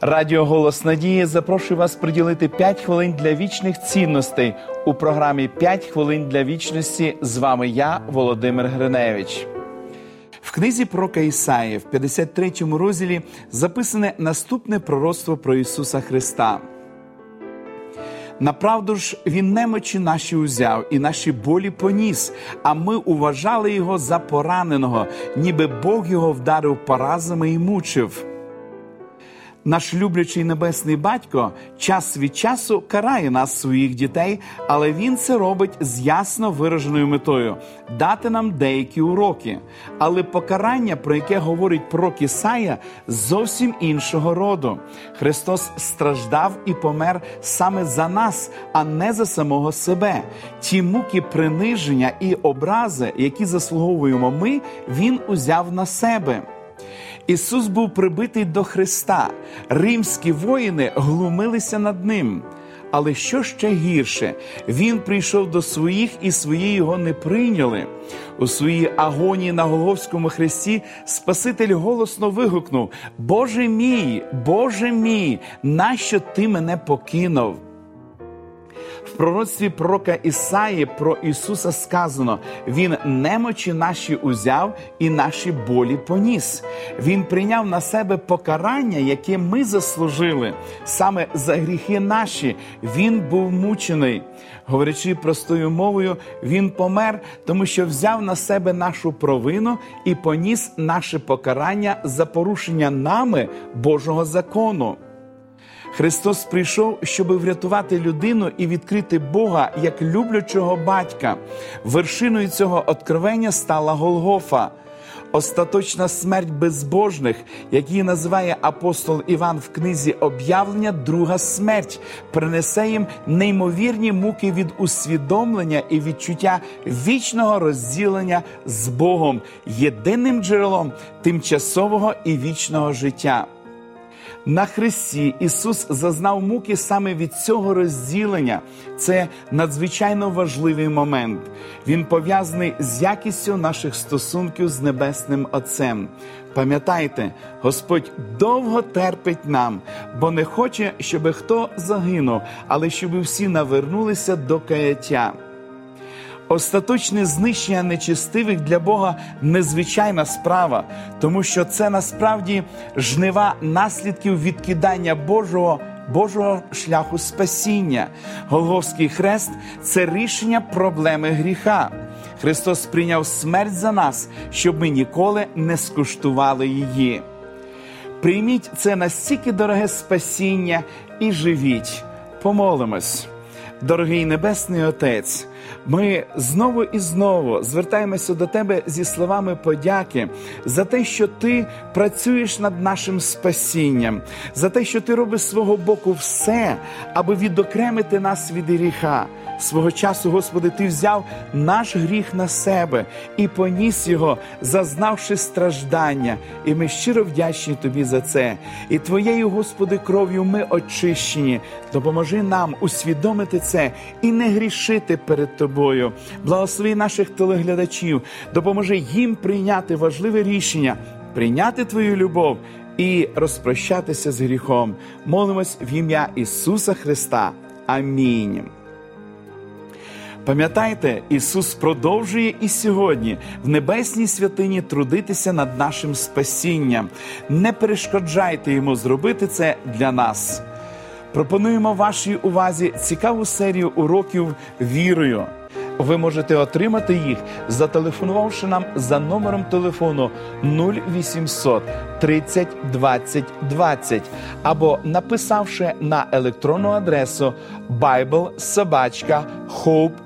Радіо Голос Надії запрошує вас приділити 5 хвилин для вічних цінностей у програмі «5 хвилин для вічності. З вами я, Володимир Гриневич. В книзі пророка Ісаї в 53 розділі записане наступне пророцтво про Ісуса Христа. Направду ж він немочі наші узяв і наші болі поніс, а ми уважали його за пораненого, ніби Бог його вдарив поразами і мучив. Наш люблячий небесний батько час від часу карає нас, своїх дітей, але він це робить з ясно вираженою метою дати нам деякі уроки. Але покарання, про яке говорить пророк Ісая, зовсім іншого роду. Христос страждав і помер саме за нас, а не за самого себе. Ті муки приниження і образи, які заслуговуємо ми, Він узяв на себе. Ісус був прибитий до Христа. Римські воїни глумилися над ним. Але що ще гірше, він прийшов до своїх, і свої його не прийняли. У своїй агонії на Голговському хресті Спаситель голосно вигукнув: Боже мій, Боже мій, нащо ти мене покинув? В пророцтві пророка Ісаї про Ісуса сказано: Він немочі наші узяв і наші болі поніс. Він прийняв на себе покарання, яке ми заслужили. Саме за гріхи наші Він був мучений. Говорячи простою мовою, Він помер, тому що взяв на себе нашу провину і поніс наше покарання за порушення нами Божого закону. Христос прийшов, щоб врятувати людину і відкрити Бога як люблячого батька. Вершиною цього откровення стала Голгофа. Остаточна смерть безбожних, який називає апостол Іван в книзі об'явлення, друга смерть, принесе їм неймовірні муки від усвідомлення і відчуття вічного розділення з Богом, єдиним джерелом тимчасового і вічного життя. На Христі Ісус зазнав муки саме від цього розділення. Це надзвичайно важливий момент. Він пов'язаний з якістю наших стосунків з Небесним Отцем. Пам'ятайте, Господь довго терпить нам, бо не хоче, щоб хто загинув, але щоб всі навернулися до каяття. Остаточне знищення нечистивих для Бога незвичайна справа, тому що це насправді жнива наслідків відкидання Божого. Божого шляху спасіння. Голговський хрест це рішення проблеми гріха. Христос прийняв смерть за нас, щоб ми ніколи не скуштували її. Прийміть це настільки дороге спасіння і живіть. Помолимось. Дорогий Небесний Отець, ми знову і знову звертаємося до Тебе зі словами подяки за те, що Ти працюєш над нашим спасінням, за те, що Ти робиш свого боку все, аби відокремити нас від гріха. Свого часу, Господи, Ти взяв наш гріх на себе і поніс його, зазнавши страждання. І ми щиро вдячні Тобі за це. І Твоєю, Господи, кров'ю ми очищені. Допоможи нам усвідомити це і не грішити перед Тобою. Благослови наших телеглядачів, допоможи їм прийняти важливе рішення, прийняти Твою любов і розпрощатися з гріхом. Молимось в ім'я Ісуса Христа. Амінь. Пам'ятайте, Ісус продовжує і сьогодні в небесній святині трудитися над нашим спасінням. Не перешкоджайте йому зробити це для нас. Пропонуємо вашій увазі цікаву серію уроків вірою. Ви можете отримати їх, зателефонувавши нам за номером телефону 0800 30 20 20 або написавши на електронну адресу biblesobachka.hope.ua.